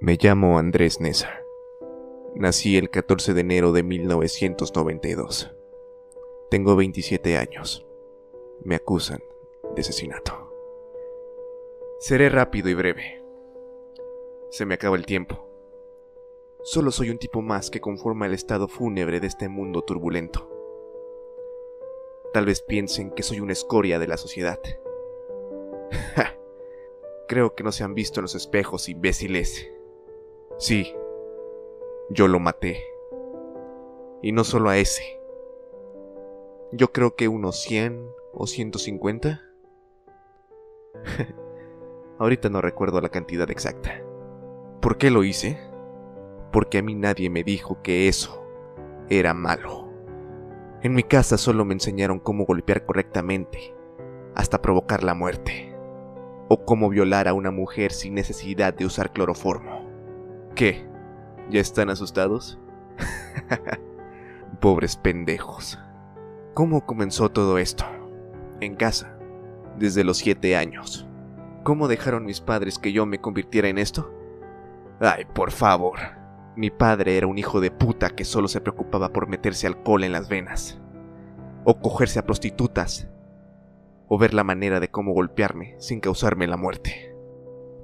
Me llamo Andrés Neza. Nací el 14 de enero de 1992. Tengo 27 años. Me acusan de asesinato. Seré rápido y breve. Se me acaba el tiempo. Solo soy un tipo más que conforma el estado fúnebre de este mundo turbulento. Tal vez piensen que soy una escoria de la sociedad. Creo que no se han visto en los espejos, imbéciles. Sí, yo lo maté. Y no solo a ese. Yo creo que unos 100 o 150. Ahorita no recuerdo la cantidad exacta. ¿Por qué lo hice? Porque a mí nadie me dijo que eso era malo. En mi casa solo me enseñaron cómo golpear correctamente, hasta provocar la muerte, o cómo violar a una mujer sin necesidad de usar cloroformo. ¿Qué? ¿Ya están asustados? Pobres pendejos. ¿Cómo comenzó todo esto? En casa, desde los siete años. ¿Cómo dejaron mis padres que yo me convirtiera en esto? Ay, por favor. Mi padre era un hijo de puta que solo se preocupaba por meterse alcohol en las venas. O cogerse a prostitutas. O ver la manera de cómo golpearme sin causarme la muerte.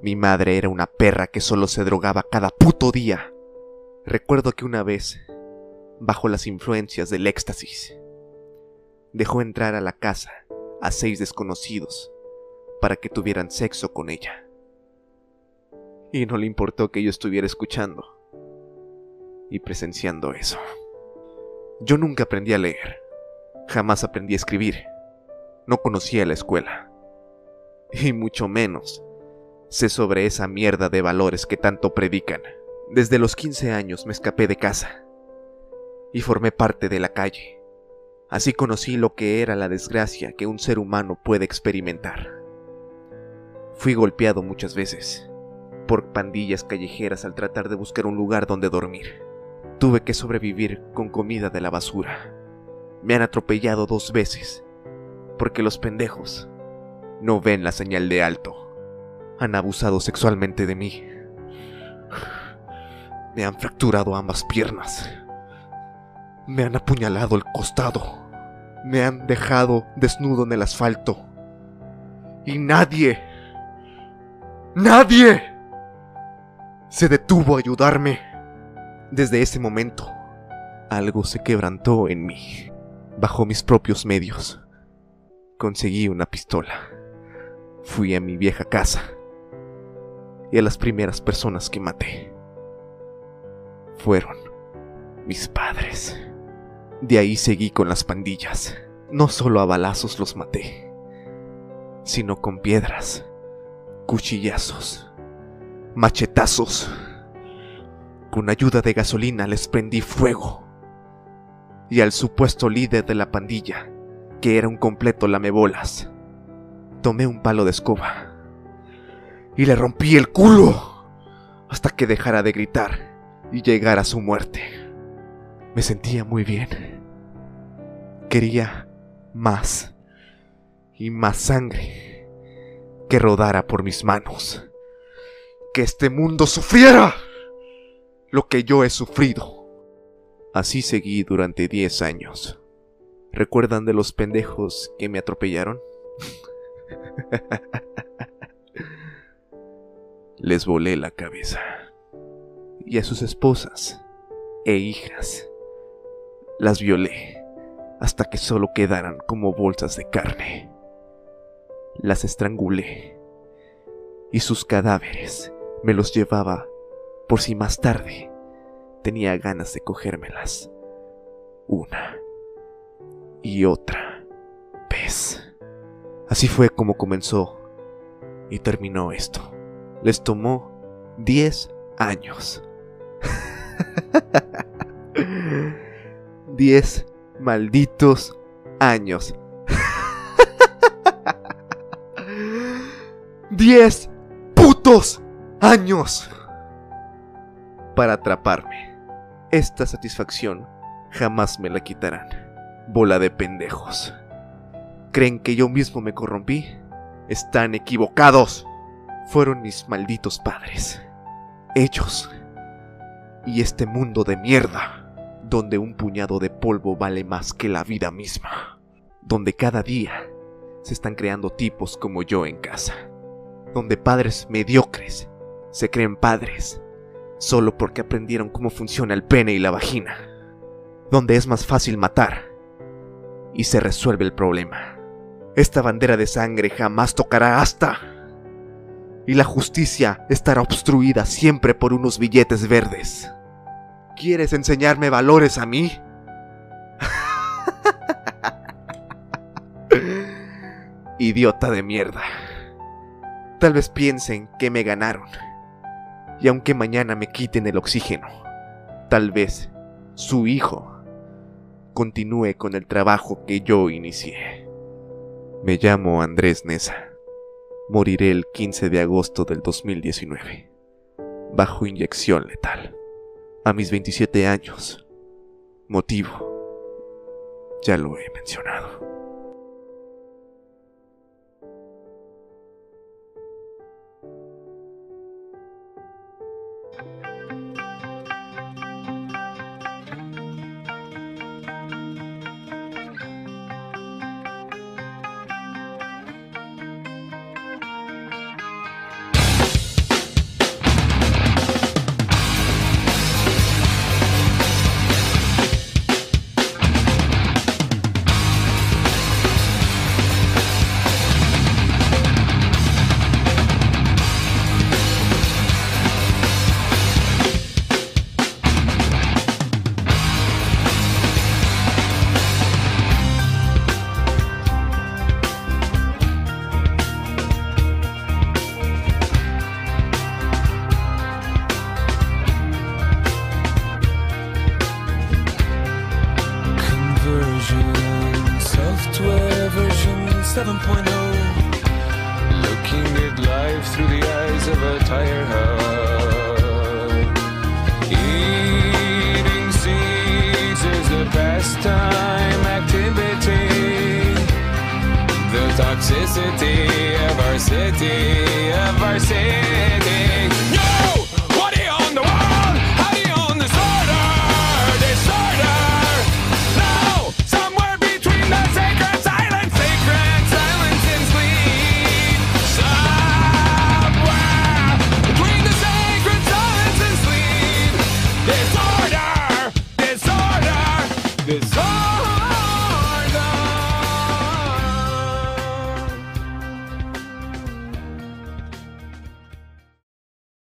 Mi madre era una perra que solo se drogaba cada puto día. Recuerdo que una vez, bajo las influencias del éxtasis, dejó entrar a la casa a seis desconocidos para que tuvieran sexo con ella. Y no le importó que yo estuviera escuchando y presenciando eso. Yo nunca aprendí a leer, jamás aprendí a escribir, no conocía la escuela, y mucho menos sé sobre esa mierda de valores que tanto predican. Desde los 15 años me escapé de casa y formé parte de la calle. Así conocí lo que era la desgracia que un ser humano puede experimentar. Fui golpeado muchas veces por pandillas callejeras al tratar de buscar un lugar donde dormir. Tuve que sobrevivir con comida de la basura. Me han atropellado dos veces porque los pendejos no ven la señal de alto han abusado sexualmente de mí. Me han fracturado ambas piernas. Me han apuñalado el costado. Me han dejado desnudo en el asfalto. Y nadie, nadie se detuvo a ayudarme. Desde ese momento, algo se quebrantó en mí. Bajo mis propios medios, conseguí una pistola. Fui a mi vieja casa y a las primeras personas que maté fueron mis padres. De ahí seguí con las pandillas. No solo a balazos los maté, sino con piedras, cuchillazos, machetazos. Con ayuda de gasolina les prendí fuego. Y al supuesto líder de la pandilla, que era un completo lamebolas, tomé un palo de escoba y le rompí el culo hasta que dejara de gritar y llegara a su muerte. Me sentía muy bien. Quería más y más sangre que rodara por mis manos. Que este mundo sufriera lo que yo he sufrido. Así seguí durante 10 años. ¿Recuerdan de los pendejos que me atropellaron? les volé la cabeza. Y a sus esposas e hijas las violé hasta que solo quedaran como bolsas de carne. Las estrangulé y sus cadáveres me los llevaba por si más tarde tenía ganas de cogérmelas. Una y otra vez. Así fue como comenzó y terminó esto les tomó 10 años. 10 malditos años. 10 putos años para atraparme. Esta satisfacción jamás me la quitarán. Bola de pendejos. ¿Creen que yo mismo me corrompí? Están equivocados fueron mis malditos padres. Ellos. Y este mundo de mierda, donde un puñado de polvo vale más que la vida misma. Donde cada día se están creando tipos como yo en casa. Donde padres mediocres se creen padres solo porque aprendieron cómo funciona el pene y la vagina. Donde es más fácil matar y se resuelve el problema. Esta bandera de sangre jamás tocará hasta... Y la justicia estará obstruida siempre por unos billetes verdes. ¿Quieres enseñarme valores a mí? Idiota de mierda. Tal vez piensen que me ganaron. Y aunque mañana me quiten el oxígeno, tal vez su hijo continúe con el trabajo que yo inicié. Me llamo Andrés Nesa. Moriré el 15 de agosto del 2019, bajo inyección letal, a mis 27 años. Motivo, ya lo he mencionado. 7.0. Looking at life through the eyes of a tire hub. Eating seeds is a pastime activity. The toxicity of our city, of our city.